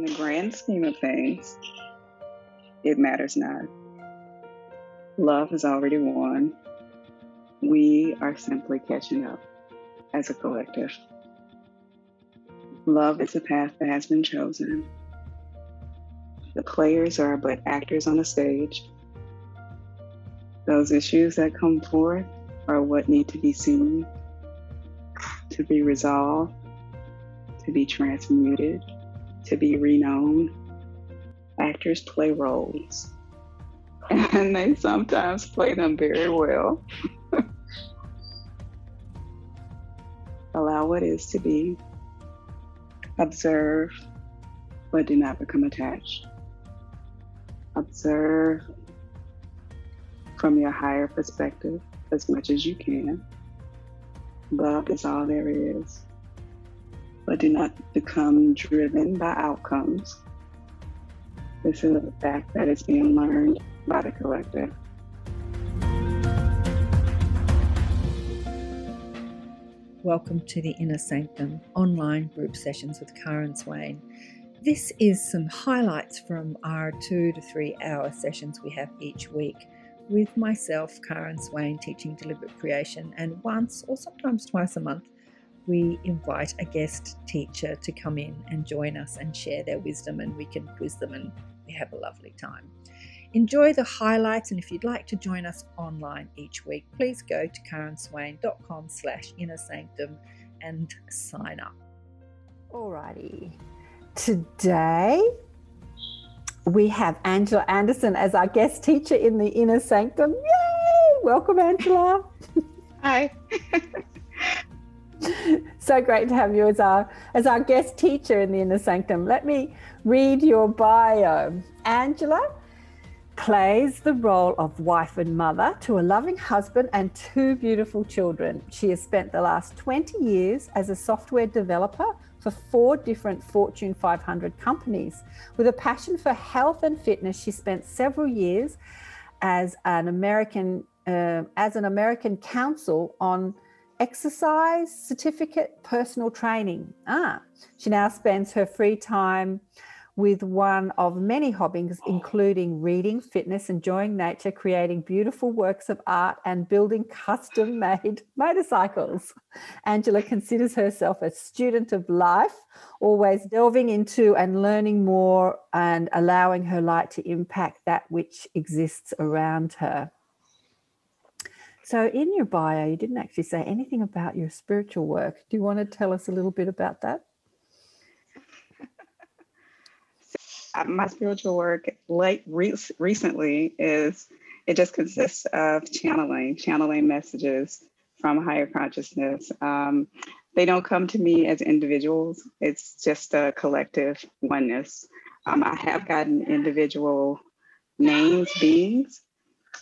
In the grand scheme of things, it matters not. Love has already won. We are simply catching up as a collective. Love is a path that has been chosen. The players are but actors on a stage. Those issues that come forth are what need to be seen, to be resolved, to be transmuted, to be renowned. Actors play roles, and they sometimes play them very well. Allow what is to be, observe, but do not become attached. Observe from your higher perspective as much as you can. Love is all there is. But do not become driven by outcomes. This is a fact that is being learned by the collective. Welcome to the Inner Sanctum online group sessions with Karen Swain. This is some highlights from our two to three hour sessions we have each week with myself, Karen Swain, teaching deliberate creation, and once or sometimes twice a month, we invite a guest teacher to come in and join us and share their wisdom, and we can quiz them and we have a lovely time. Enjoy the highlights, and if you'd like to join us online each week, please go to karenswain.com slash inner sanctum and sign up. Alrighty. Today we have Angela Anderson as our guest teacher in the Inner Sanctum. Yay! Welcome, Angela. Hi. so great to have you as our as our guest teacher in the Inner Sanctum. Let me read your bio. Angela plays the role of wife and mother to a loving husband and two beautiful children. She has spent the last 20 years as a software developer for four different Fortune 500 companies. With a passion for health and fitness, she spent several years as an American uh, as an American Council on exercise certificate personal training. Ah, she now spends her free time with one of many hobbies, including reading, fitness, enjoying nature, creating beautiful works of art, and building custom made motorcycles. Angela considers herself a student of life, always delving into and learning more and allowing her light to impact that which exists around her. So, in your bio, you didn't actually say anything about your spiritual work. Do you want to tell us a little bit about that? Uh, my spiritual work late re- recently is it just consists of channeling channeling messages from higher consciousness um, they don't come to me as individuals it's just a collective oneness um, i have gotten individual names beings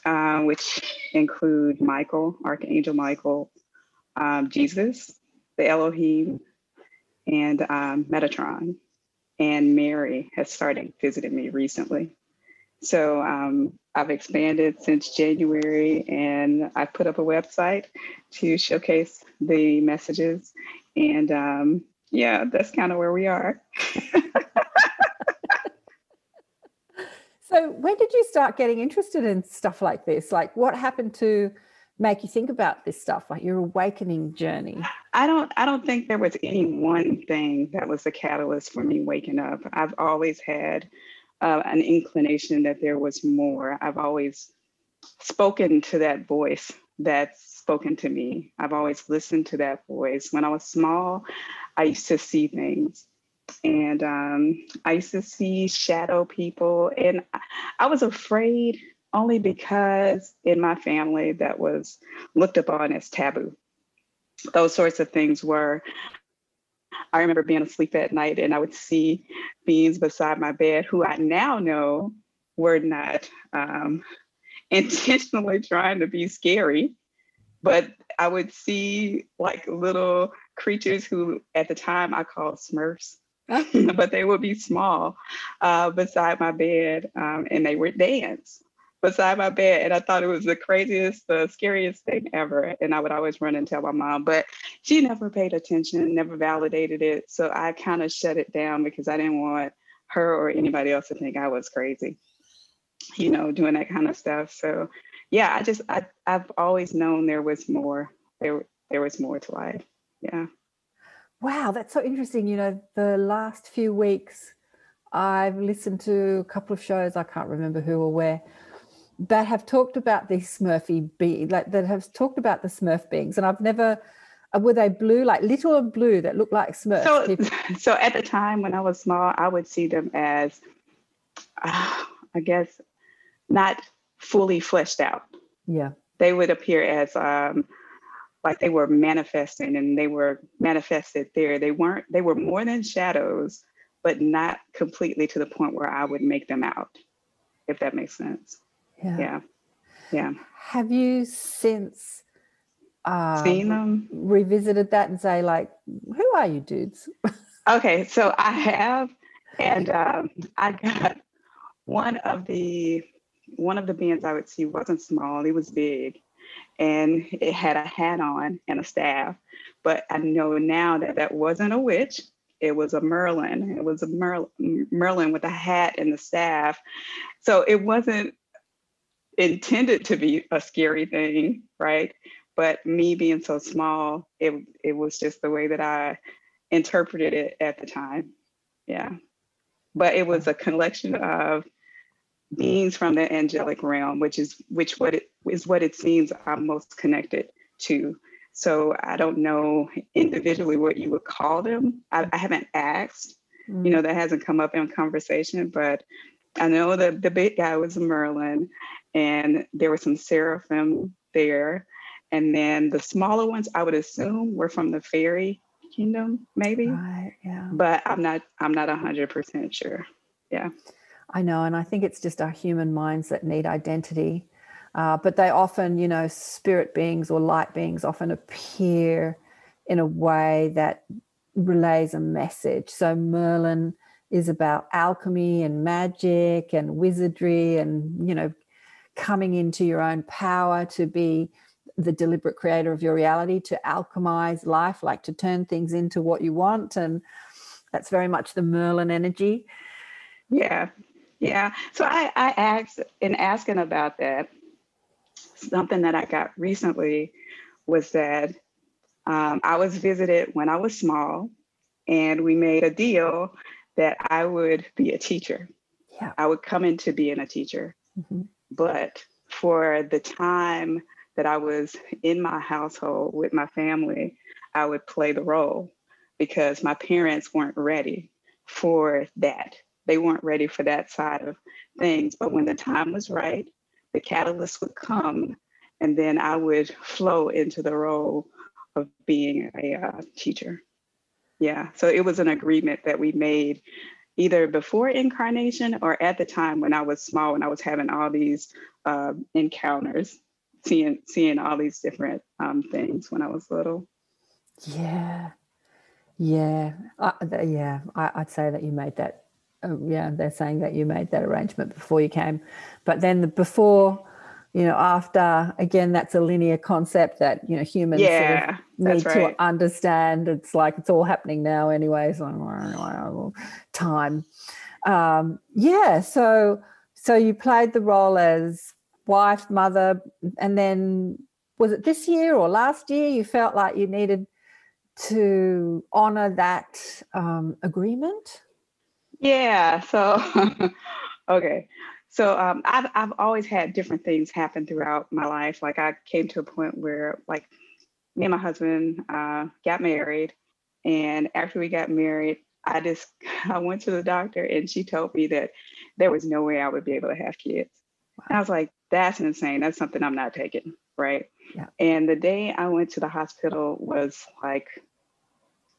uh, which include michael archangel michael um, jesus the elohim and um, metatron and Mary has started visiting me recently. So um, I've expanded since January and I put up a website to showcase the messages. And um, yeah, that's kind of where we are. so, when did you start getting interested in stuff like this? Like, what happened to make you think about this stuff like your awakening journey? I don't i don't think there was any one thing that was the catalyst for me waking up. I've always had uh, an inclination that there was more. I've always spoken to that voice that's spoken to me. I've always listened to that voice. When i was small i used to see things and um, i used to see shadow people and i was afraid only because in my family that was looked upon as taboo. Those sorts of things were. I remember being asleep at night and I would see beings beside my bed who I now know were not um, intentionally trying to be scary, but I would see like little creatures who at the time I called smurfs. but they would be small uh, beside my bed um, and they would dance beside my bed and I thought it was the craziest, the scariest thing ever. And I would always run and tell my mom, but she never paid attention, never validated it. So I kind of shut it down because I didn't want her or anybody else to think I was crazy, you know, doing that kind of stuff. So yeah, I just I I've always known there was more. There there was more to life. Yeah. Wow, that's so interesting. You know, the last few weeks I've listened to a couple of shows, I can't remember who or where, that have talked about these Smurfy beings, like that have talked about the Smurf beings. And I've never, uh, were they blue, like little and blue that look like Smurfs? So, so at the time when I was small, I would see them as, uh, I guess, not fully fleshed out. Yeah. They would appear as um, like they were manifesting and they were manifested there. They weren't, they were more than shadows, but not completely to the point where I would make them out, if that makes sense. Yeah. Yeah. Yeah. Have you since uh, Seen them? revisited that and say, like, who are you dudes? Okay, so I have, and um, I got one of the one of the bands I would see wasn't small; it was big, and it had a hat on and a staff. But I know now that that wasn't a witch; it was a Merlin. It was a Merl- Merlin with a hat and the staff. So it wasn't intended to be a scary thing, right? But me being so small, it it was just the way that I interpreted it at the time. Yeah. But it was a collection of beings from the angelic realm, which is which what it is what it seems I'm most connected to. So I don't know individually what you would call them. I, I haven't asked. You mm. know, that hasn't come up in conversation, but I know that the big guy was Merlin, and there were some seraphim there. And then the smaller ones, I would assume, were from the fairy kingdom, maybe. Right. Yeah. But I'm not. I'm not hundred percent sure. Yeah. I know, and I think it's just our human minds that need identity. Uh, but they often, you know, spirit beings or light beings often appear in a way that relays a message. So Merlin is about alchemy and magic and wizardry and, you know, coming into your own power to be the deliberate creator of your reality, to alchemize life, like to turn things into what you want. And that's very much the Merlin energy. Yeah. Yeah. So I, I asked in asking about that, something that I got recently was that um, I was visited when I was small, and we made a deal that I would be a teacher. Yeah. I would come into being a teacher. Mhm. But for the time that I was in my household with my family, I would play the role because my parents weren't ready for that. They weren't ready for that side of things. But when the time was right, the catalyst would come, and then I would flow into the role of being a uh, teacher. Yeah, so it was an agreement that we made either before incarnation or at the time when I was small, and I was having all these uh, encounters, seeing seeing all these different um, things when I was little. Yeah. Yeah. I, yeah. I, I'd say that you made that. Uh, yeah. They're saying that you made that arrangement before you came. But then the before, you know, after, again, that's a linear concept that, you know, humans sort of need right. to understand. It's like it's all happening now anyway. So time. Um, yeah. So, so you played the role as wife, mother, and then was it this year or last year you felt like you needed to honor that um, agreement? Yeah. So, okay. So um, I've I've always had different things happen throughout my life. Like I came to a point where like me and my husband uh, got married, and after we got married, I just I went to the doctor and she told me that there was no way I would be able to have kids. And I was like, that's insane. That's something I'm not taking, right? Yeah. And the day I went to the hospital was like,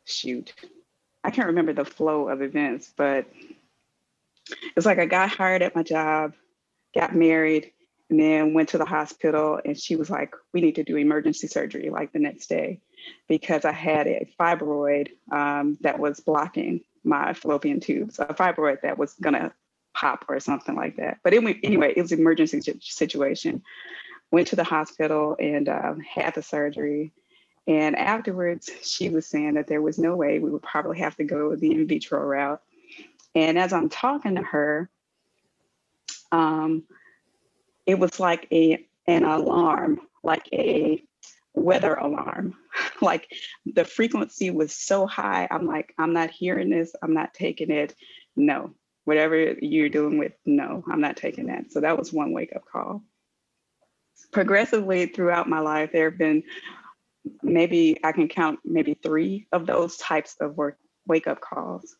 shoot, I can't remember the flow of events, but it's like I got hired at my job, got married, and then went to the hospital. And she was like, "We need to do emergency surgery like the next day," because I had a fibroid um, that was blocking my fallopian tubes, a fibroid that was gonna pop or something like that. But anyway, it was an emergency situation. Went to the hospital and um, had the surgery. And afterwards, she was saying that there was no way we would probably have to go the in vitro route And as I'm talking to her, um, it was like a an alarm, like a weather alarm. like the frequency was so high. I'm like, I'm not hearing this. I'm not taking it. No, whatever you're doing with, no, I'm not taking that. So that was one wake up call. Progressively throughout my life, there have been maybe I can count maybe three of those types of work, wake up calls.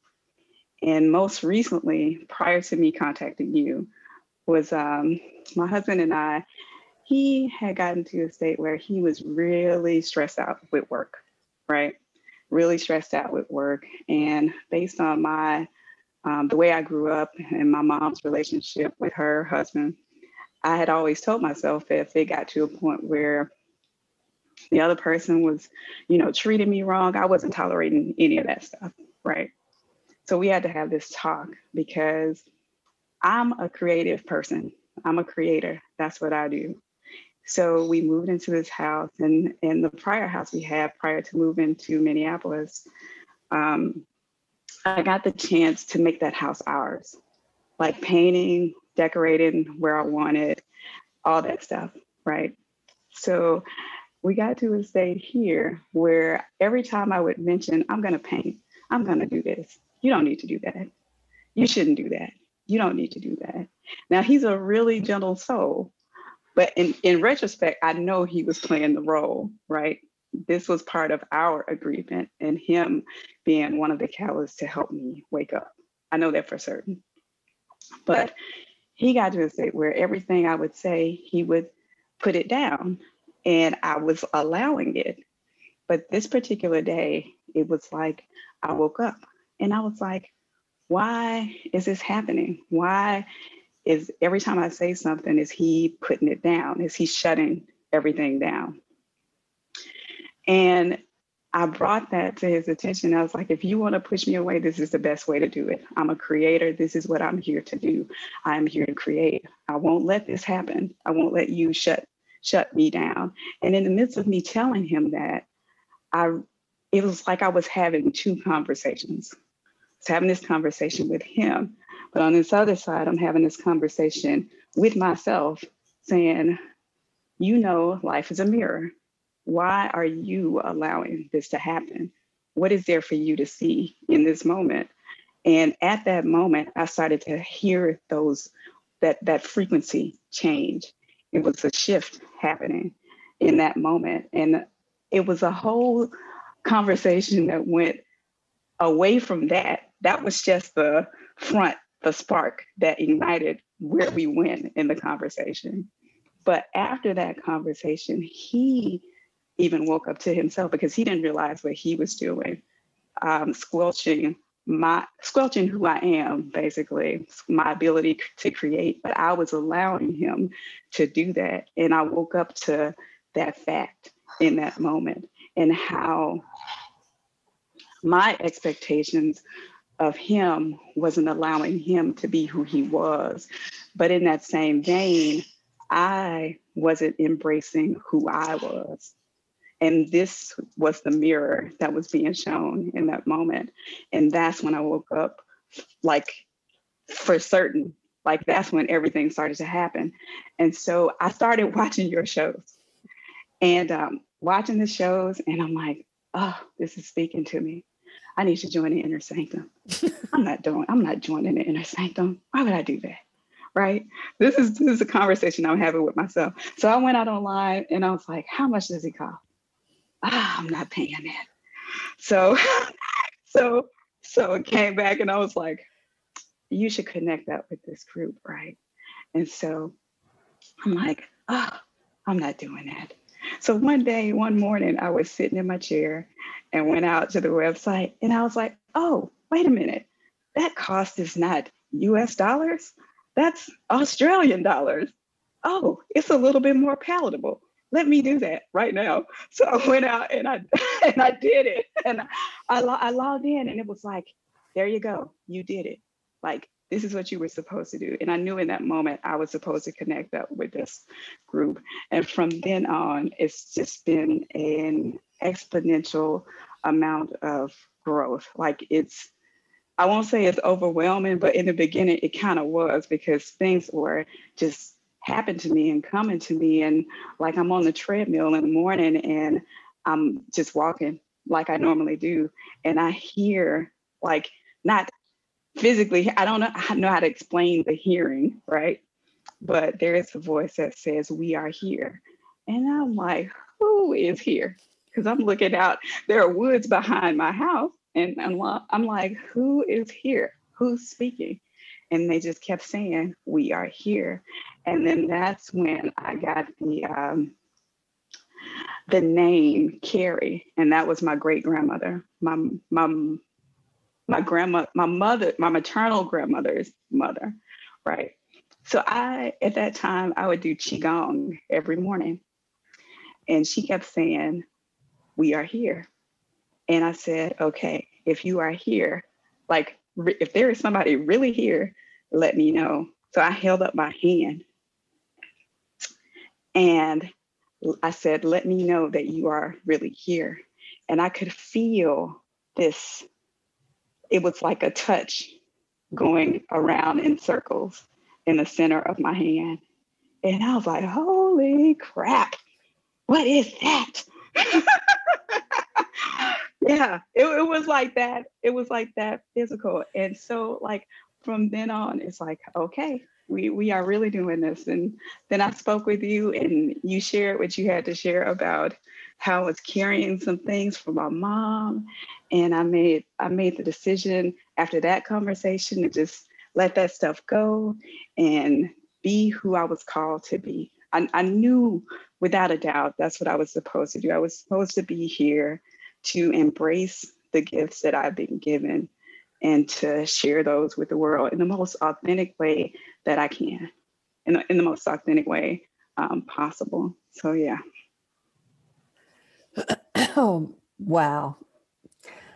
And most recently, prior to me contacting you, was um, my husband and I he had gotten to a state where he was really stressed out with work, right? Really stressed out with work. And based on my, um, the way I grew up and my mom's relationship with her husband, I had always told myself if it got to a point where the other person was, you know, treating me wrong, I wasn't tolerating any of that stuff, right? So we had to have this talk because I'm a creative person. I'm a creator. That's what I do. So we moved into this house, and in the prior house we had prior to moving to Minneapolis, um, I got the chance to make that house ours, like painting, decorating where I wanted, all that stuff, right? So we got to a state here where every time I would mention, I'm going to paint, I'm going to do this. You don't need to do that. You shouldn't do that. You don't need to do that. Now, he's a really gentle soul. But in, in retrospect, I know he was playing the role, right? This was part of our agreement and him being one of the catalysts to help me wake up. I know that for certain. But he got to a state where everything I would say, he would put it down and I was allowing it. But this particular day, it was like I woke up and I was like, why is this happening? Why is every time I say something, is he putting it down? Is he shutting everything down? And I brought that to his attention. I was like, if you want to push me away, this is the best way to do it. I'm a creator. This is what I'm here to do. I'm here to create. I won't let this happen. I won't let you shut shut me down. And in the midst of me telling him that, I it was like I was having two conversations. I was having this conversation with him but on this other side, I'm having this conversation with myself saying, you know, life is a mirror. Why are you allowing this to happen? What is there for you to see in this moment? And at that moment, I started to hear those that that frequency change. It was a shift happening in that moment. And it was a whole conversation that went away from that. That was just the front the spark that ignited where we went in the conversation. But after that conversation, he even woke up to himself because he didn't realize what he was doing, um, squelching my squelching who I am, basically, my ability to create. But I was allowing him to do that. And I woke up to that fact in that moment and how my expectations of him wasn't allowing him to be who he was. But in that same vein, I wasn't embracing who I was. And this was the mirror that was being shown in that moment. And that's when I woke up, like for certain, like that's when everything started to happen. And so I started watching your shows and um, watching the shows, and I'm like, oh, this is speaking to me. I need to join the inner sanctum. I'm not doing, I'm not joining the inner sanctum. Why would I do that? Right? This is this is a conversation I'm having with myself. So I went out online and I was like, how much does it cost? Ah, I'm not paying that. So so so it came back and I was like, you should connect that with this group, right? And so I'm like, oh, I'm not doing that. So one day, one morning, I was sitting in my chair and went out to the website and I was like, oh, wait a minute. That cost is not US dollars. That's Australian dollars. Oh, it's a little bit more palatable. Let me do that right now. So I went out and I and I did it. And I, I logged in and it was like, there you go. You did it. Like this is what you were supposed to do. And I knew in that moment I was supposed to connect up with this group. And from then on, it's just been an exponential amount of growth. Like it's I won't say it's overwhelming, but in the beginning it kind of was because things were just happened to me and coming to me. And like I'm on the treadmill in the morning and I'm just walking like I normally do. And I hear like not physically, I don't know, know how to explain the hearing, right? But there is a voice that says, We are here. And I'm like, Who is here? Because I'm looking out, there are woods behind my house. And I'm, I'm like, Who is here? Who's speaking? And they just kept saying, We are here. And then that's when I got the um, the name Carrie, and that was my great grandmother. My my my grandma, my mother, my maternal grandmother's mother, right? So I at that time I would do qigong every morning, and she kept saying, "We are here," and I said, "Okay, if you are here, like if there is somebody really here, let me know." So I held up my hand and I said, let me know that you are really here. And I could feel this, it was like a touch going around in circles in the center of my hand. And I was like, holy crap, what is that? yeah, it, it was like that. It was like that physical. And so, like, from then on, it's like, okay, we we are really doing this. And then I spoke with you and you shared what you had to share about how I was carrying some things for my mom. And I made I made the decision after that conversation to just let that stuff go and be who I was called to be. I, I knew without a doubt that's what I was supposed to do. I was supposed to be here to embrace the gifts that I've been given and to share those with the world in the most authentic way that I can, in the, in the most authentic way um, possible. So, yeah. Oh, wow.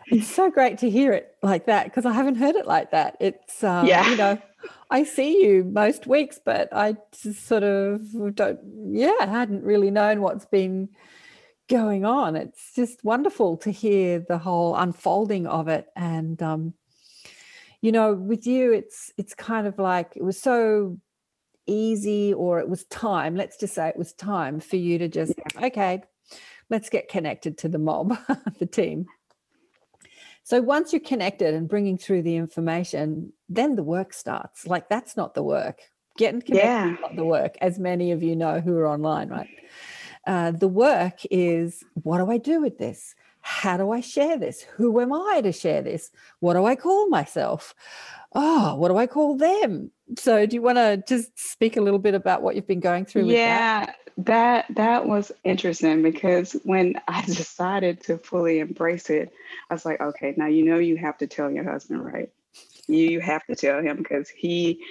It's so great to hear it like that because I haven't heard it like that. It's, um, yeah. you know, I see you most weeks, but I just sort of don't, yeah, I hadn't really known what's been going on. It's just wonderful to hear the whole unfolding of it. And, um, you know with you it's it's kind of like it was so easy or it was time let's just say it was time for you to just okay let's get connected to the mob the team so once you're connected and bringing through the information then the work starts like that's not the work getting connected yeah. not the work as many of you know who are online right uh, the work is what do i do with this how do I share this? Who am I to share this? What do I call myself? Oh, what do I call them? So, do you want to just speak a little bit about what you've been going through? yeah, that? that that was interesting because when I decided to fully embrace it, I was like, okay, now you know you have to tell your husband, right? You have to tell him because he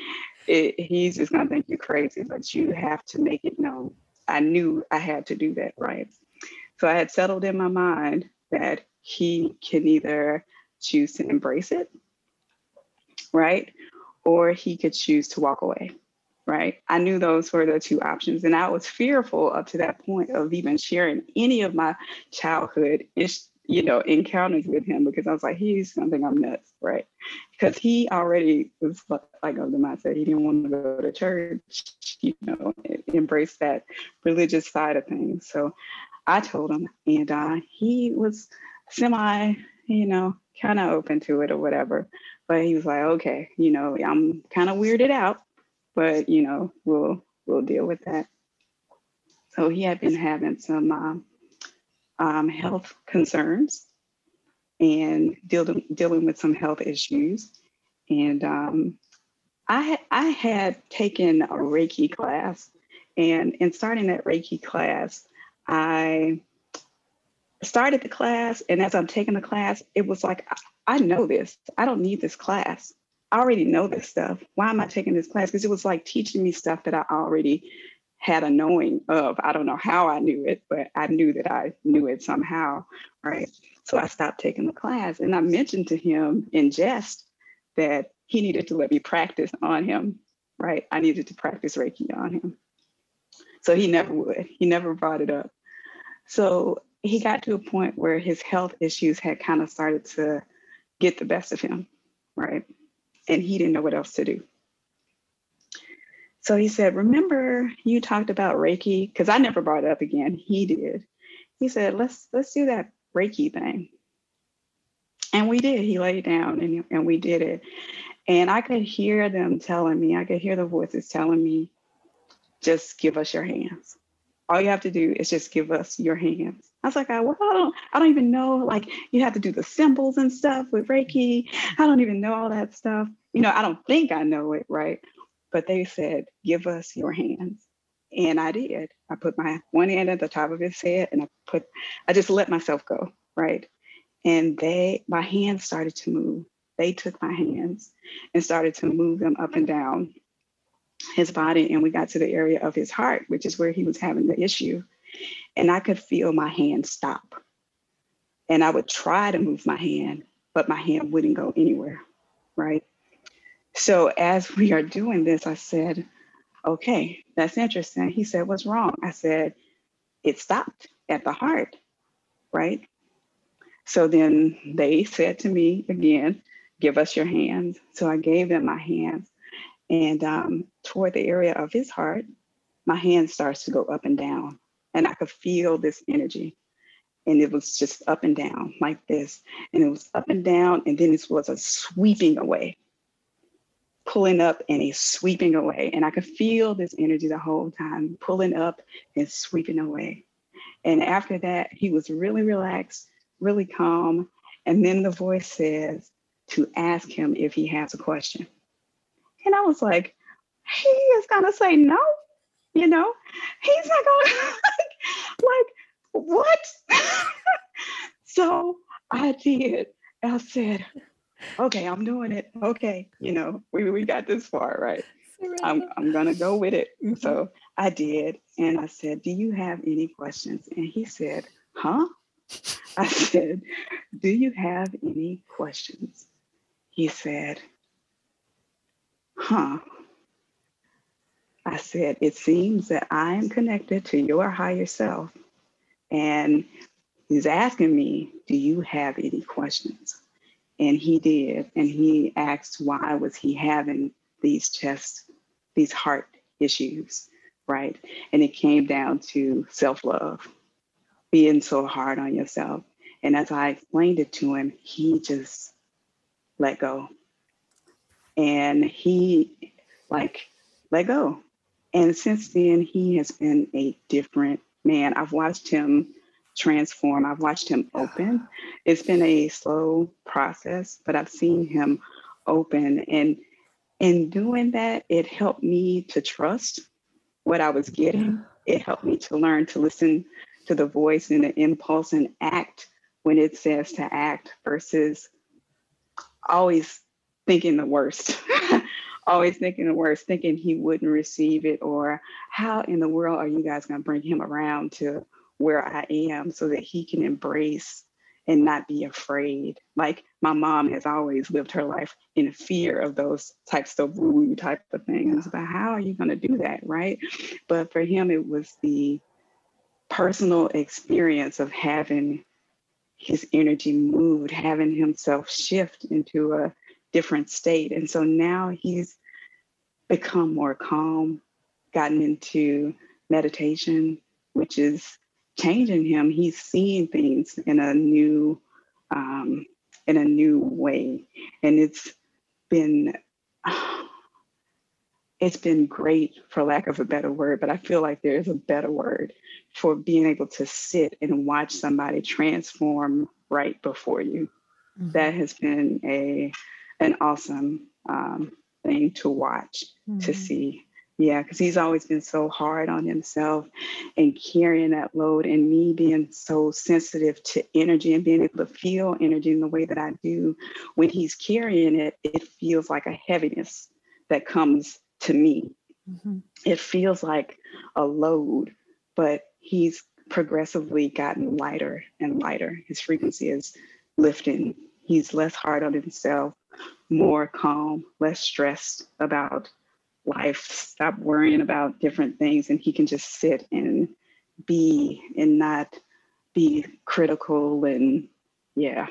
it, he's just gonna think you're crazy, but you have to make it known. I knew I had to do that, right? So I had settled in my mind that he can either choose to embrace it, right? Or he could choose to walk away, right? I knew those were the two options. And I was fearful up to that point of even sharing any of my childhood you know, encounters with him because I was like, he's gonna think I'm nuts, right? Because he already was like of the mindset he didn't want to go to church, you know, embrace that religious side of things. So I told him, and uh, he was semi, you know, kind of open to it or whatever. But he was like, okay, you know, I'm kind of weirded out, but you know, we'll we'll deal with that. So he had been having some um, um, health concerns and dealing dealing with some health issues, and um, I had I had taken a Reiki class, and in starting that Reiki class, I started the class, and as I'm taking the class, it was like, I, I know this. I don't need this class. I already know this stuff. Why am I taking this class? Because it was like teaching me stuff that I already had a knowing of. I don't know how I knew it, but I knew that I knew it somehow, right? So I stopped taking the class, and I mentioned to him in jest that he needed to let me practice on him, right? I needed to practice Reiki on him. So he never would. He never brought it up. So he got to a point where his health issues had kind of started to get the best of him. right? And he didn't know what else to do. So he said, Remember you talked about Reiki? Because I never brought it up again. He did. He said, Let's let's do that Reiki thing. And we did. He laid down and, and we did it. And I could hear them telling me, I could hear the voices telling me, just give us your hands. All you have to do is just give us your hands. I was like, I, well, I don't, I don't even know. Like, you have to do the symbols and stuff with Reiki. I don't even know all that stuff. You know, I don't think I know it, right? But they said, give us your hands. And I did. I put my one hand at the top of his head and I put, I just let myself go, right? And they, my hands started to move. They took my hands and started to move them up and down his body. And we got to the area of his heart, which is where he was having the issue. And I could feel my hand stop. And I would try to move my hand, but my hand wouldn't go anywhere, right? So as we are doing this, I said, okay, that's interesting. He said, what's wrong? I said, it stopped at the heart, right? So then they said to me again, give us your hands. So I gave him my hands. And um, toward the area of his heart, my hand starts to go up and down. And I could feel this energy. And it was just up and down like this. And it was up and down. And then it was a sweeping away, pulling up and a sweeping away. And I could feel this energy the whole time, pulling up and sweeping away. And after that, he was really relaxed, really calm. And then the voice says to ask him if he has a question. And I was like, he is going to say no you know? He's not going to, like what? So i did. I said okay i'm doing it. Okay you know we, we got this far right? I'm, I'm gonna go with it. So i did. And i said do you have any questions? And he said huh? I said do you have any questions he said huh I said, It seems that I am connected to your higher self. And he's asking me, Do you have any questions? And he did. And he asked, Why was he having these chest, these heart issues? Right. And it came down to self love, being so hard on yourself. And as I explained it to him, he just let go. And he, like, let go. And since then, he has been a different man. I've watched him transform, I've watched him open. It's been a slow process, but I've seen him open. And in doing that, it helped me to trust what I was getting. It helped me to learn to listen to the voice and the impulse and act when it says to act versus always thinking the worst. always thinking the worst, thinking he wouldn't receive it, or how in the world are you guys going to bring him around to where I am so that he can embrace and not be afraid. Like my mom has always lived her life in fear of those types of woo type of things. But how are you going to do that, right? But for him, it was the personal experience of having his energy moved, having himself shift into a different state. And so now he's become more calm, gotten into meditation, which is changing him. He's seeing things in a new um, in a new way, and it's been it's been great for lack of a better word. But I feel like there is a better word for being able to sit and watch somebody transform right before you. Mm-hmm. That has been a an awesome um, thing to watch, mm-hmm. to see. Yeah, because he's always been so hard on himself and carrying that load, and me being so sensitive to energy and being able to feel energy in the way that I do. When he's carrying it, it feels like a heaviness that comes to me. Mm-hmm. It feels like a load, but he's progressively gotten lighter and lighter. His frequency is lifting. He's less hard on himself more calm, less stressed about life, stop worrying about different things, and he can just sit and be and not be critical and yeah,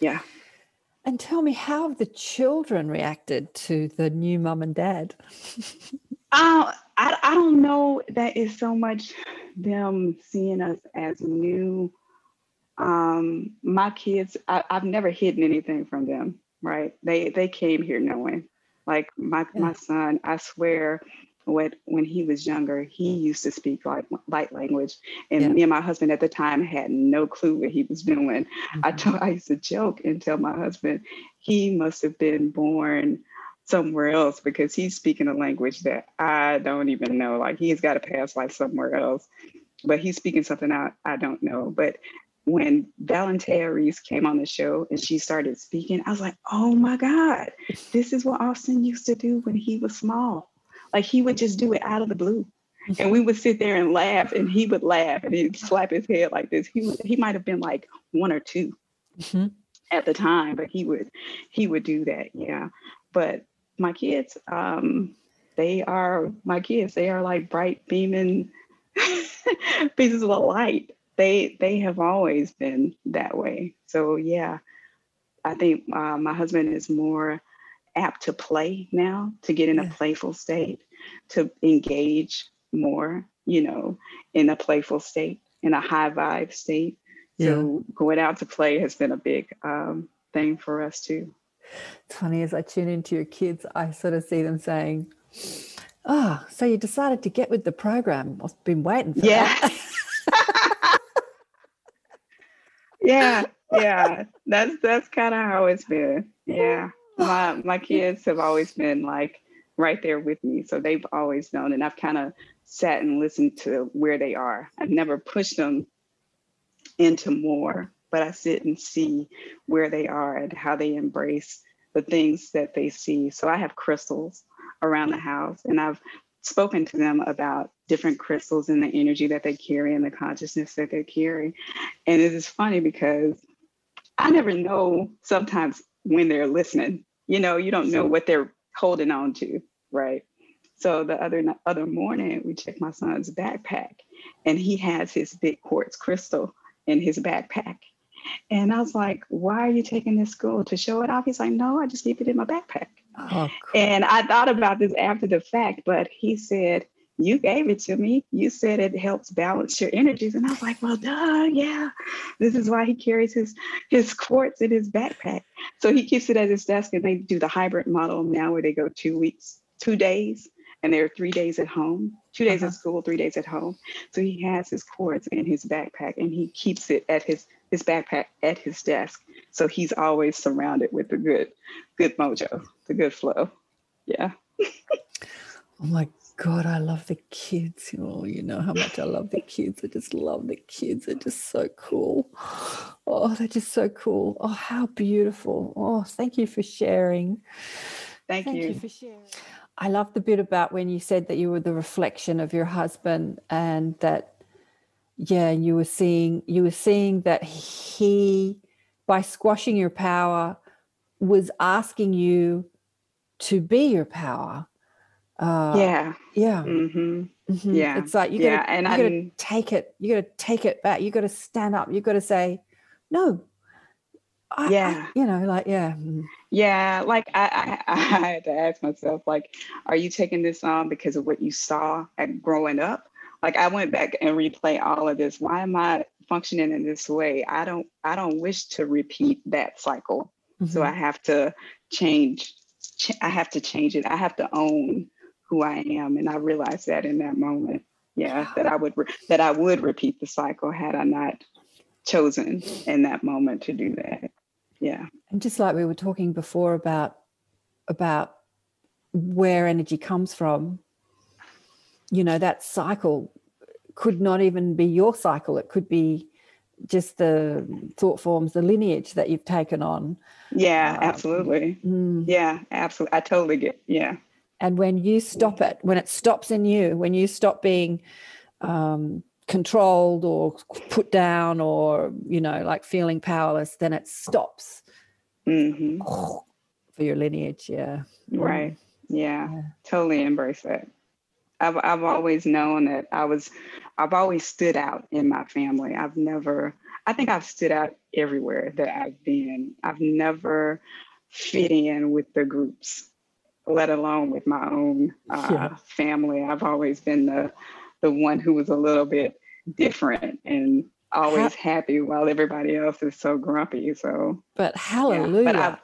yeah. And tell me, how have the children reacted to the new mum and dad? Uh, I, I don't know that it's so much them seeing us as new. Um, my kids, I, I've never hidden anything from them, right? They they came here knowing. Like my Yeah. my son, I swear, when when he was younger, he used to speak like light language, and Yeah. me and my husband at the time had no clue what he was doing. I Mhm. told I used to joke and tell my husband he must have been born somewhere else because he's speaking a language that I don't even know. Like he's got a past life somewhere else, but he's speaking something I, I don't know. But when Valentina Reese came on the show and she started speaking, I was like, oh my God, this is what Austin used to do when he was small. Like he would just do it out of the blue. And we would sit there and laugh, and he would laugh and he'd slap his head like this. He would, he might have been like one or two Mhm. at the time, but he would he would do that, yeah. But my kids, um, they are my kids. They are like bright beaming pieces of light. They they have always been that way. So yeah, I think uh, my husband is more apt to play now, to get in Yeah. a playful state, to engage more, you know, in a playful state, in a high vibe state. So going out to play has been a big um, thing for us too. It's funny as I tune into your kids, I sort of see them saying, Oh, so you decided to get with the program. I've been waiting for Yeah. that. yeah, yeah. That's that's kind of how it's been. Yeah. My my kids have always been like right there with me. So they've always known and I've kind of sat and listened to where they are. I've never pushed them into more, but I sit and see where they are and how they embrace the things that they see. So I have crystals around the house and I've spoken to them about different crystals and the energy that they carry and the consciousness that they carry. And it is funny because I never know sometimes when they're listening. You know, you don't know what they're holding on to, right? So the other other morning, we checked my son's backpack, and he has his big quartz crystal in his backpack. And I was like, "Why are you taking this school to show it off?" He's like, "No, I just keep it in my backpack." Oh, cool. And I thought about this after the fact, but he said, You gave it to me. You said it helps balance your energies. And I was like, Well, duh, yeah. This is why he carries his his quartz in his backpack. So he keeps it at his desk and they do the hybrid model now where they go two weeks, two days, and they're three days at home, two days Uh-huh. at school, three days at home. So he has his quartz in his backpack and he keeps it at his his backpack at his desk. So he's always surrounded with the good, good mojo, the good flow. Yeah. Oh my God, I love the kids. Oh, you know how much I love the kids. I just love the kids. They're just so cool. Oh, they're just so cool. Oh, how beautiful. Oh, thank you for sharing. Thank, you. for sharing. I love the bit about when you said that you were the reflection of your husband and that yeah, you were seeing you were seeing that he by squashing your power was asking you to be your power. Uh, yeah. yeah, hmm mhm. Yeah, It's like you yeah, gotta, and you gotta I'm- take it. You gotta take it back. You gotta stand up. You gotta say, no. I, I- Yeah. you know, like yeah, mm, Yeah. Like I, I, I had to ask myself, like, are you taking this on because of what you saw at growing up? Like I went back and replay all of this. Why am I functioning in this way? I don't I don't wish to repeat that cycle. So mhm. I have to change. Ch- I have to change it. I have to own who I am, and I realized that in that moment. Yeah, that I would re- that I would repeat the cycle had I not chosen in that moment to do that. Yeah. And just like we were talking before about about where energy comes from, you know, that cycle could not even be your cycle. It could be just the thought forms, the lineage that you've taken on. Yeah. Um, absolutely. Mm. Yeah. Absolutely. I totally get. Yeah. And when you stop it, when it stops in you, when you stop being um, controlled or put down or, you know, like feeling powerless, then it stops hmm for your lineage. Yeah. Right. Yeah. Yeah. Totally embrace it. I've I've always known that I was I've always stood out in my family. I've never I think I've stood out everywhere that I've been. I've never fit in with the groups, let alone with my own uh, yeah. family. I've always been the the one who was a little bit different and always happy while everybody else is so grumpy. So, but hallelujah. Yeah, but I,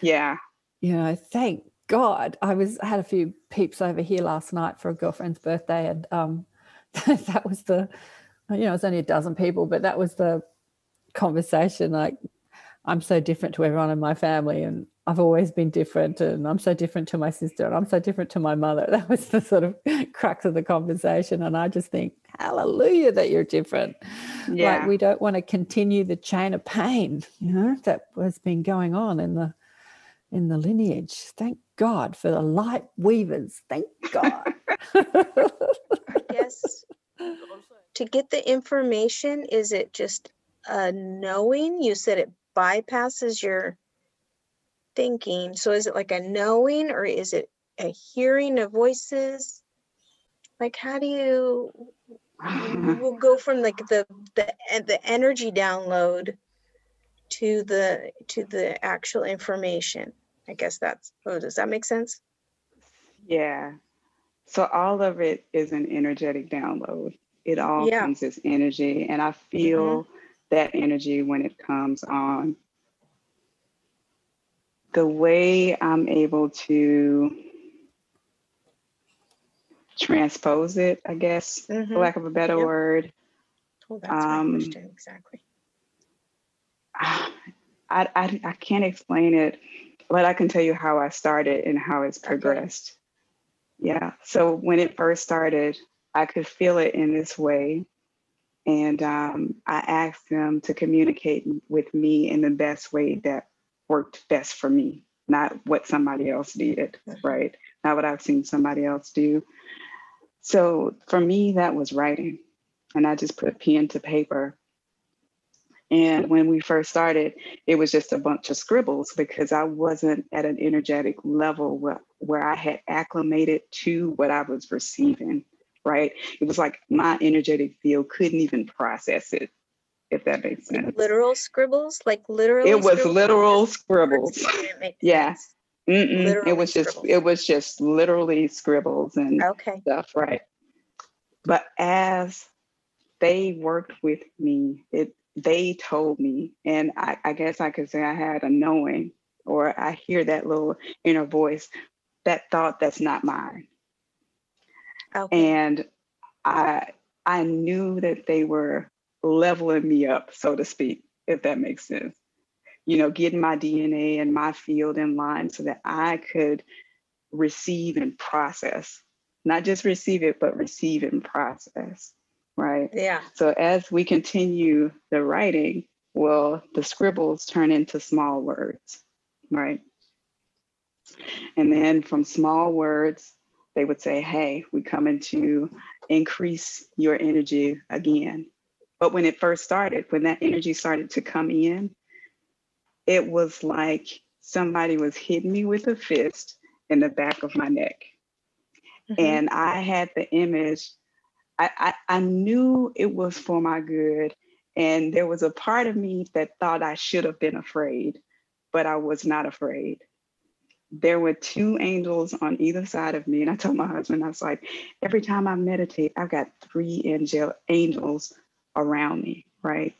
yeah. You know, thank God. I was I had a few peeps over here last night for a girlfriend's birthday, and um, that was the, you know, it's only a dozen people, but that was the conversation. Like, I'm so different to everyone in my family, and I've always been different, and I'm so different to my sister, and I'm so different to my mother. That was the sort of crux of the conversation, and I just think, hallelujah, that you're different. Yeah. Like we don't want to continue the chain of pain, you know, that has been going on in the in the lineage. Thank God for the light weavers. Thank God. yes. To get the information, is it just a knowing? You said it bypasses your thinking. So is it like a knowing or is it a hearing of voices? Like how do you we'll go from like the the the energy download to the to the actual information. I guess that's oh, does that make sense? Yeah. So all of it is an energetic download. It all yeah. comes as energy. And I feel mm-hmm. that energy when it comes on. The way I'm able to transpose it, I guess, mm-hmm. for lack of a better yep. word. Well, that's um, my question, exactly. I, I, I can't explain it, but I can tell you how I started and how it's progressed. Okay. Yeah. So when it first started, I could feel it in this way. And um, I asked them to communicate with me in the best way that worked best for me, not what somebody else did, right? Not what I've seen somebody else do. So for me, that was writing. And I just put pen to paper. And when we first started, it was just a bunch of scribbles because I wasn't at an energetic level where, where I had acclimated to what I was receiving, right? It was like my energetic field couldn't even process it, if that makes sense. Literal scribbles? Like literal? It was scribbles? literal scribbles. yeah. It was just scribbles. it was just literally scribbles and okay. stuff, right? But as they worked with me, it they told me, and I, I guess I could say I had a knowing, or I hear that little inner voice, that thought that's not mine. Okay. And I I knew that they were leveling me up, so to speak, if that makes sense you know, getting my DNA and my field in line so that I could receive and process, not just receive it, but receive and process. Right. Yeah. So as we continue the writing, well, the scribbles turn into small words. Right. And then from small words, they would say, Hey, we coming to increase your energy again. But when it first started, when that energy started to come in, it was like somebody was hitting me with a fist in the back of my neck. Mm-hmm. And I had the image, I, I, I knew it was for my good. And there was a part of me that thought I should have been afraid, but I was not afraid. There were two angels on either side of me. And I told my husband, I was like, every time I meditate, I've got three angel angels around me, right?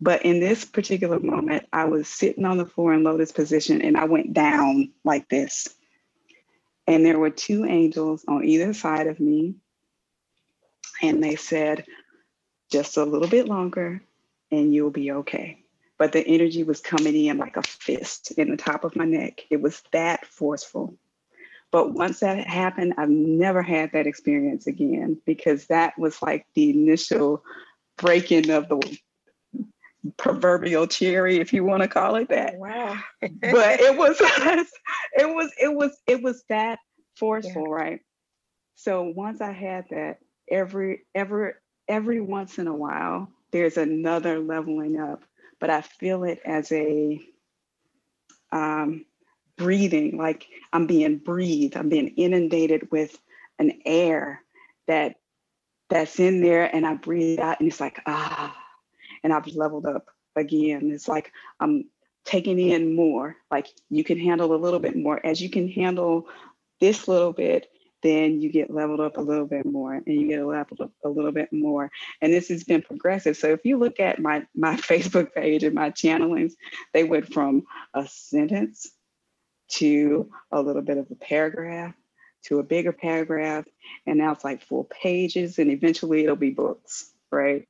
But in this particular moment, I was sitting on the floor in lotus position and I went down like this. And there were two angels on either side of me. And they said, just a little bit longer and you'll be okay. But the energy was coming in like a fist in the top of my neck. It was that forceful. But once that happened, I've never had that experience again because that was like the initial breaking of the proverbial cherry, if you want to call it that. Wow. but it was it was it was it was that forceful, yeah. right? So once I had that, every every every once in a while, there's another leveling up, but I feel it as a um, breathing, like I'm being breathed, I'm being inundated with an air that that's in there, and I breathe out, and it's like ah and I've leveled up again. It's like I'm taking in more, like you can handle a little bit more. As you can handle this little bit, then you get leveled up a little bit more and you get leveled up a little bit more. And this has been progressive. So if you look at my, my Facebook page and my channelings, they went from a sentence to a little bit of a paragraph to a bigger paragraph. And now it's like full pages and eventually it'll be books, right?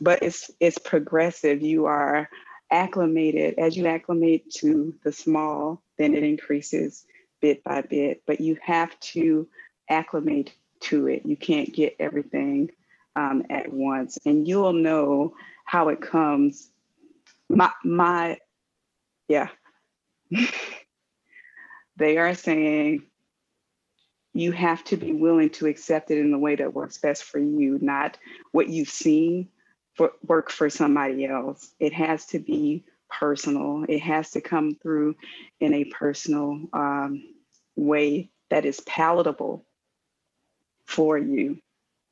But it's it's progressive. You are acclimated as you acclimate to the small, then it increases bit by bit, but you have to acclimate to it. You can't get everything um, at once, and you'll know how it comes. My, my, yeah. they are saying you have to be willing to accept it in the way that works best for you, not what you've seen for, work for somebody else. It has to be personal. It has to come through in a personal um, way that is palatable for you,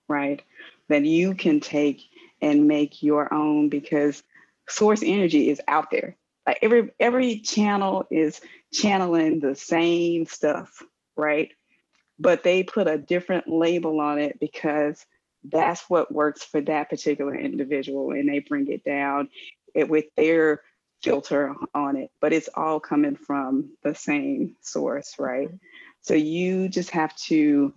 right? That you can take and make your own because source energy is out there. Like every every channel is channeling the same stuff, right? But they put a different label on it because that's what works for that particular individual and they bring it down it, with their filter on it, but it's all coming from the same source, right? Mm-hmm. So you just have to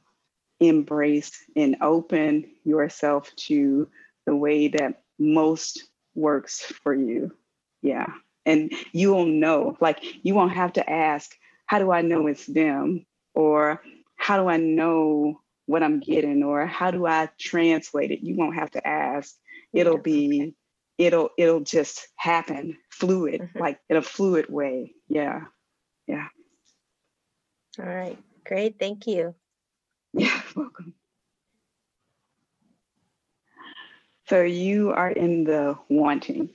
embrace and open yourself to the way that most works for you. Yeah. And you will know, like, you won't have to ask, how do I know it's them? Or how do I know what I'm getting? Or how do I translate it? You won't have to ask. It'll be it'll it'll just happen fluid mm-hmm. like in a fluid way yeah yeah all right great thank you yeah welcome so you are in the wanting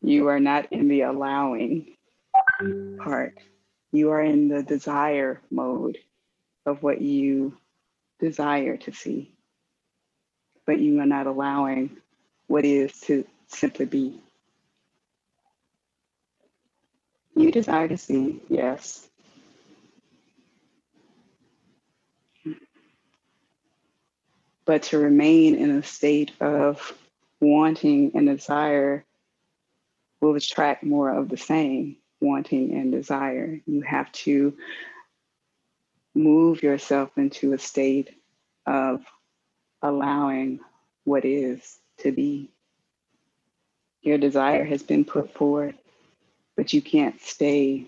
you are not in the allowing part you are in the desire mode of what you desire to see but you are not allowing what is to simply be. You desire to see, yes. But to remain in a state of wanting and desire will attract more of the same wanting and desire. You have to move yourself into a state of allowing what is to be. Your desire has been put forward, but you can't stay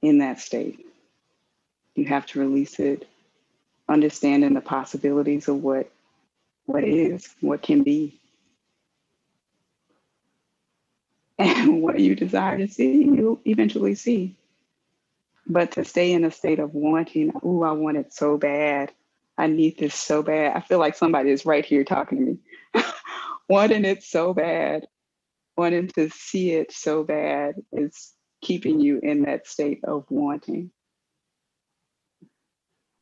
in that state. You have to release it, understanding the possibilities of what what is, what can be. And what you desire to see, you'll eventually see. But to stay in a state of wanting, oh, I want it so bad, I need this so bad. I feel like somebody is right here talking to me. wanting it so bad, wanting to see it so bad is keeping you in that state of wanting.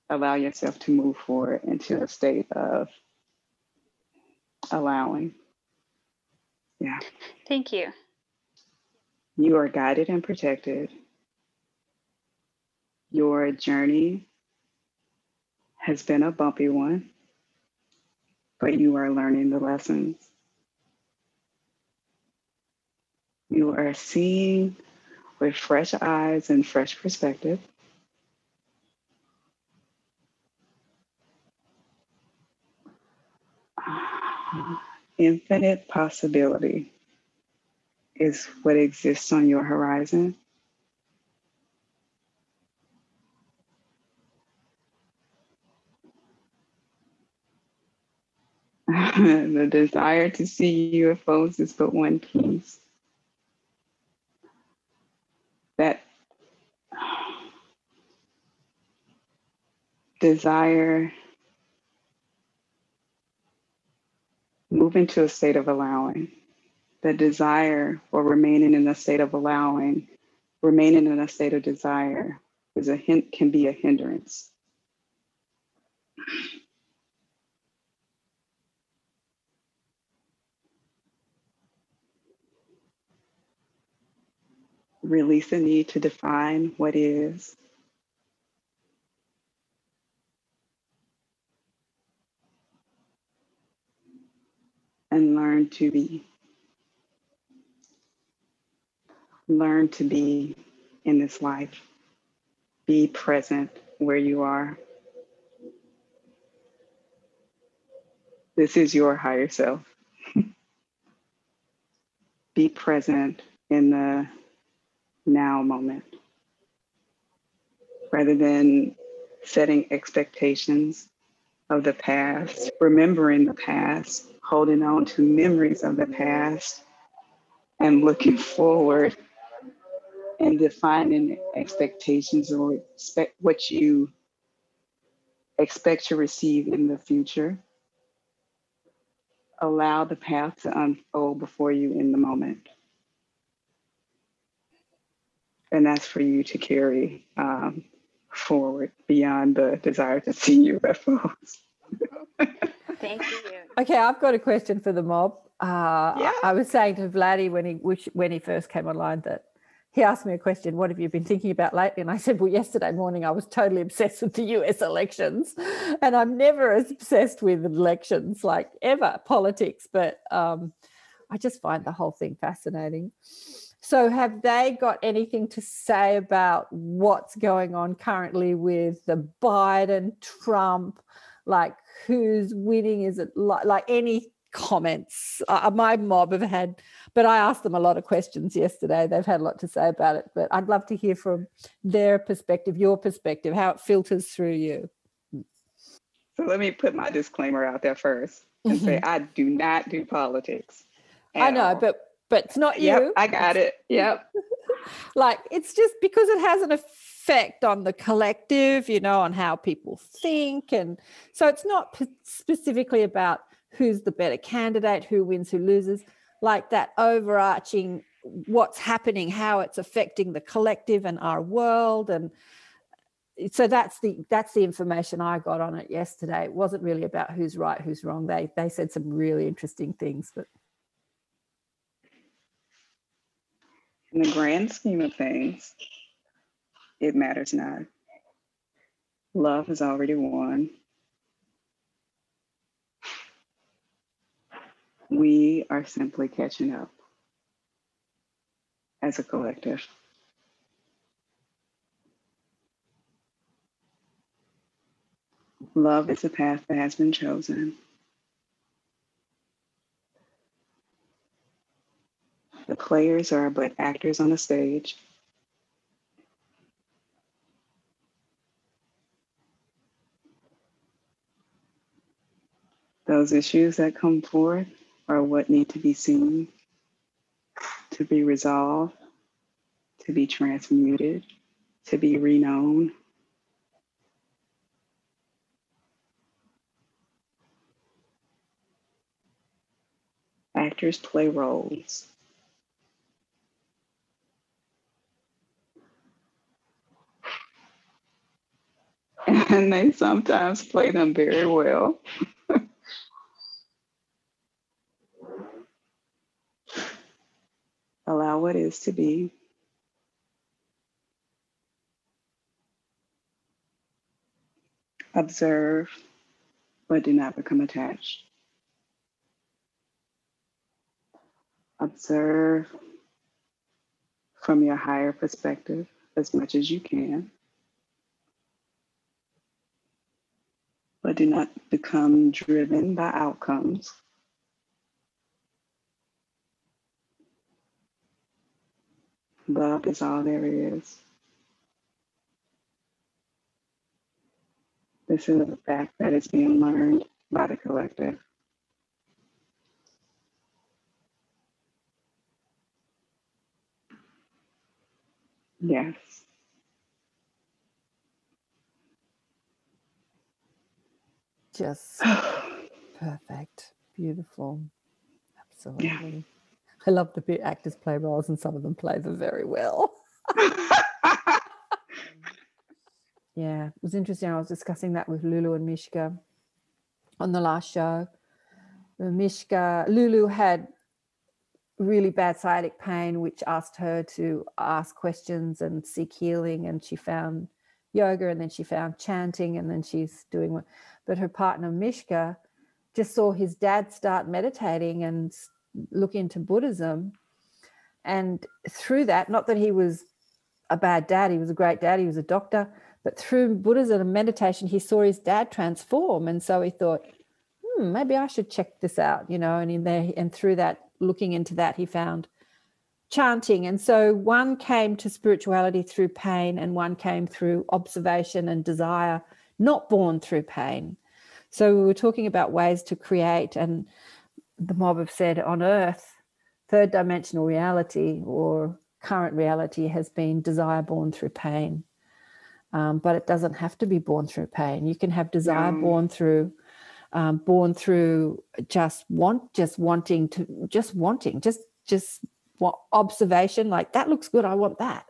Allow yourself to move forward into a state of allowing. Yeah. Thank you. You are guided and protected. Your journey has been a bumpy one, but you are learning the lessons. You are seeing with fresh eyes and fresh perspective. Infinite possibility is what exists on your horizon. the desire to see UFOs is but one piece. That desire move into a state of allowing the desire for remaining in a state of allowing, remaining in a state of desire is a hint can be a hindrance. Release the need to define what is. And learn to be. Learn to be in this life. Be present where you are. This is your higher self. be present in the now moment rather than setting expectations of the past, remembering the past, holding on to memories of the past, and looking forward and defining expectations or expect what you expect to receive in the future. Allow the path to unfold before you in the moment. And that's for you to carry um, forward beyond the desire to see UFOs. Thank you. Okay, I've got a question for the mob. Uh, Yeah. I was saying to Vladdy when he which, when he first came online that he asked me a question, what have you been thinking about lately? And I said, well, yesterday morning I was totally obsessed with the US elections. And I'm never as obsessed with elections like ever, politics, but um, I just find the whole thing fascinating. So, have they got anything to say about what's going on currently with the Biden, Trump, like who's winning? Is it like, like any comments? Uh, my mob have had, but I asked them a lot of questions yesterday. They've had a lot to say about it, but I'd love to hear from their perspective, your perspective, how it filters through you. So let me put my disclaimer out there first and say I do not do politics. I know, all. but but it's not Yep, you. I got it. Yep. like it's just because it has an effect on the collective you know on how people think and so it's not p- specifically about who's the better candidate who wins who loses like that overarching what's happening how it's affecting the collective and our world and so that's the that's the information i got on it yesterday it wasn't really about who's right who's wrong they they said some really interesting things but In the grand scheme of things, it matters not. Love has already won. We are simply catching up as a collective. Love is a path that has been chosen. The players are but actors on a stage. Those issues that come forth are what need to be seen, to be resolved, to be transmuted, to be reknown. Actors play roles. and they sometimes play them very well. Allow what is to be. Observe, but do not become attached. Observe from your higher perspective as much as you can. but do not become driven by outcomes. Love is all there is. This is a fact that is being learned by the collective. Yes. just perfect beautiful absolutely i love the bit actors play roles and some of them play them very well yeah it was interesting i was discussing that with lulu and mishka on the last show mishka lulu had really bad sciatic pain, which asked her to ask questions and seek healing. And she found yoga and then she found chanting and then she's doing what. but her partner Mishka just saw his dad start meditating and look into Buddhism. And through that, not that he was a bad dad, he was a great dad, he was a doctor, but through Buddhism and meditation, he saw his dad transform. And so he thought, hmm, maybe I should check this out, you know, and in there and through that, looking into that, he found chanting. And so one came to spirituality through pain and one came through observation and desire, not born through pain. So we were talking about ways to create, and the mob have said on Earth, third dimensional reality or current reality has been desire born through pain. Um, but it doesn't have to be born through pain. You can have desire no. born through um, born through just want just wanting to just wanting just just what observation like that looks good i want that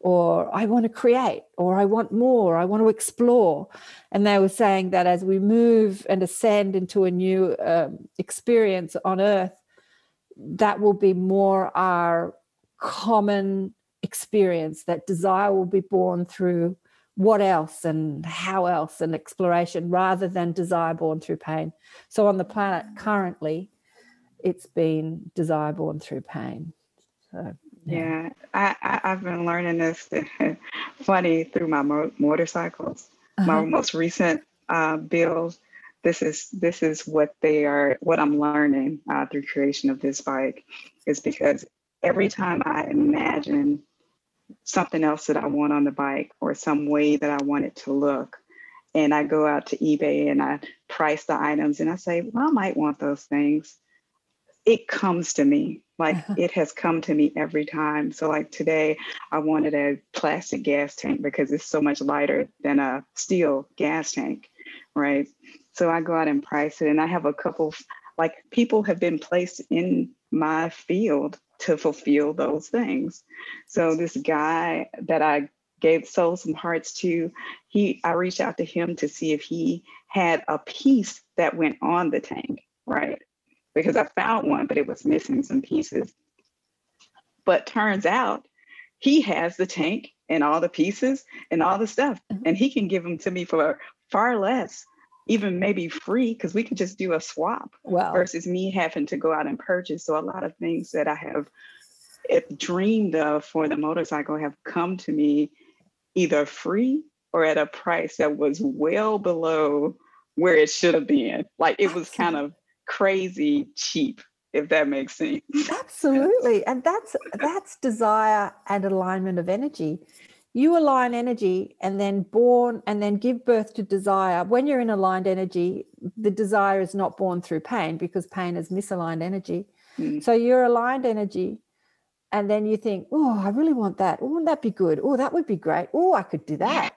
or i want to create or i want more i want to explore and they were saying that as we move and ascend into a new um, experience on earth that will be more our common experience that desire will be born through what else and how else and exploration rather than desire born through pain. So on the planet currently, it's been desire born through pain. So yeah, I, I have been learning this funny through my mo- motorcycles. Uh-huh. My most recent uh, build. This is this is what they are. What I'm learning uh, through creation of this bike is because every time I imagine something else that I want on the bike or some way that I want it to look. And I go out to eBay and I price the items and I say, well, I might want those things. It comes to me like it has come to me every time. So, like today, I wanted a plastic gas tank because it's so much lighter than a steel gas tank, right? So, I go out and price it, and I have a couple, like, people have been placed in my field to fulfill those things. So this guy that I gave sold some hearts to, he I reached out to him to see if he had a piece that went on the tank, right? Because I found one, but it was missing some pieces. But turns out he has the tank and all the pieces and all the stuff, mm-hmm. and he can give them to me for far less even maybe free because we could just do a swap wow. versus me having to go out and purchase. So a lot of things that I have eh, dreamed of for the motorcycle have come to me either free or at a price that was well below where it should have been. Like it was kind of crazy cheap if that makes sense. Absolutely. And that's that's desire and alignment of energy. You align energy and then born and then give birth to desire. When you're in aligned energy the desire is not born through pain because pain is misaligned energy. Mm. so you're aligned energy and then you think oh i really want that. Oh wouldn't that be good? Oh that would be great. Oh i could do that.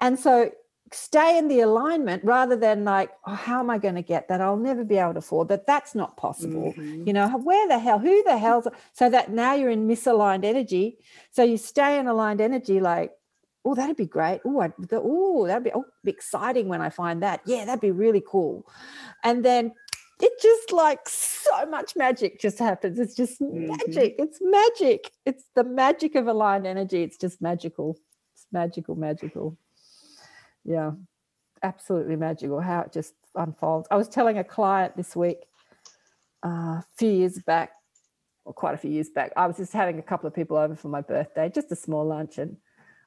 And so stay in the alignment rather than like oh how am i going to get that? I'll never be able to afford that. That's not possible. Mm-hmm. you know where the hell who the hell's so that now you're in misaligned energy so you stay in aligned energy like oh that'd be great. Oh oh that'd be oh be exciting when i find that. Yeah that'd be really cool. And then it just like so much magic just happens. It's just mm-hmm. magic. It's magic. It's the magic of aligned energy. It's just magical. It's magical magical yeah. Absolutely magical how it just unfolds. I was telling a client this week uh, a few years back or quite a few years back i was just having a couple of people over for my birthday just a small lunch and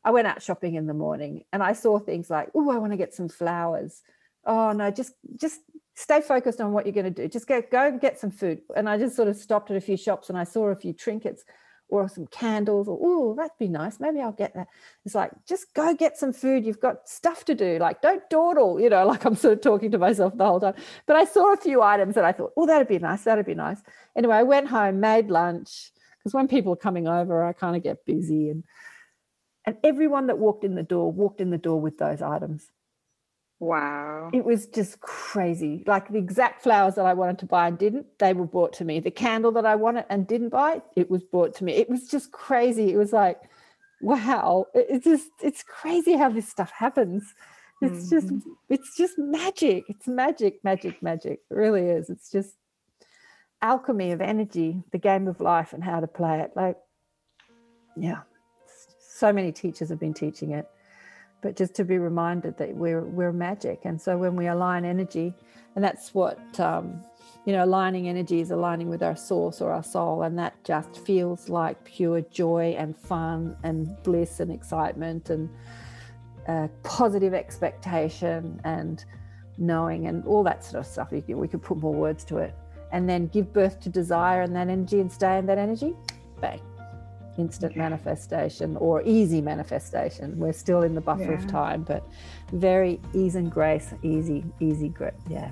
i went out shopping in the morning and i saw things like oh i want to get some flowers. Oh no just just stay focused on what you're going to do. Just go go and get some food. And i just sort of stopped at a few shops and i saw a few trinkets or some candles or oh that'd be nice. Maybe i'll get that. It's like just go get some food. You've got stuff to do. Like don't dawdle you know like i'm sort of talking to myself the whole time. But i saw a few items that i thought oh that'd be nice. That'd be nice. Anyway i went home made lunch because when people are coming over i kind of get busy and and everyone that walked in the door walked in the door with those items Wow. It was just crazy. Like the exact flowers that I wanted to buy and didn't, they were brought to me. The candle that I wanted and didn't buy, it was brought to me. It was just crazy. It was like, wow. It's just, it's crazy how this stuff happens. It's mm-hmm. just, it's just magic. It's magic, magic, magic. It really is. It's just, alchemy of energy, the game of life, and how to play it. Like, yeah, so many teachers have been teaching it, but just to be reminded that we're we're magic, and so when we align energy, and that's what um, you know, aligning energy is aligning with our source or our soul, and that just feels like pure joy and fun and bliss and excitement and uh, positive expectation and knowing and all that sort of stuff. We could put more words to it, and then give birth to desire and that energy and stay in that energy. Bang, instant manifestation or easy manifestation. We're still in the buffer yeah. of time, but very ease and grace, easy, easy grip. Yeah.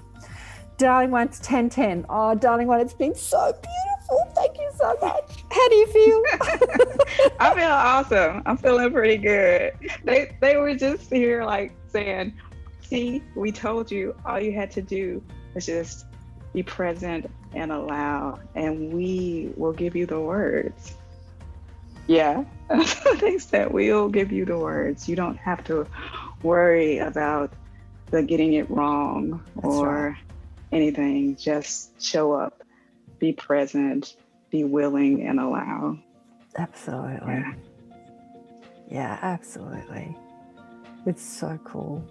Darling one, it's 1010. Oh, darling one, it's been so beautiful. Thank you so much. How do you feel? I feel awesome. I'm feeling pretty good. They they were just here like saying, see, we told you all you had to do was just be present and allow, and we will give you the words. Yeah, they said we'll give you the words. You don't have to worry about the getting it wrong That's or right anything, just show up, be present, be willing, and allow. Absolutely. Yeah, yeah absolutely. It's so cool.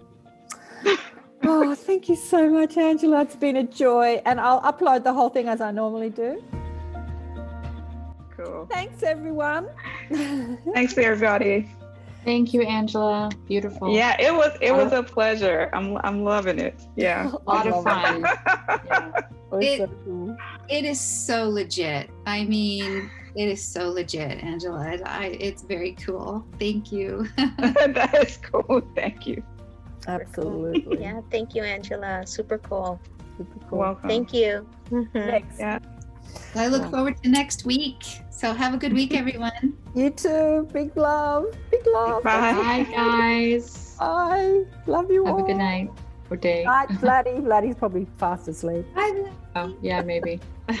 oh, thank you so much, Angela. It's been a joy. And I'll upload the whole thing as I normally do. Cool. Thanks, everyone. Thanks, everybody. Thank you, Angela. Beautiful. Yeah, it was it was a pleasure. I'm I'm loving it. Yeah. a lot of fun. yeah. It, it is so legit. I mean, it is so legit, Angela. I, it's very cool. Thank you. that is cool. Thank you. Absolutely. Yeah, thank you, Angela. Super cool. Super cool. Welcome. Thank you. Thanks. Yeah. I look forward to next week. So have a good week, everyone. You too. Big love. Big love. Bye. Bye, guys. Bye. Love you have all. Have a good night or day. Night, Vladdy. Vladdy's probably fast asleep. Bye. Oh, yeah, maybe.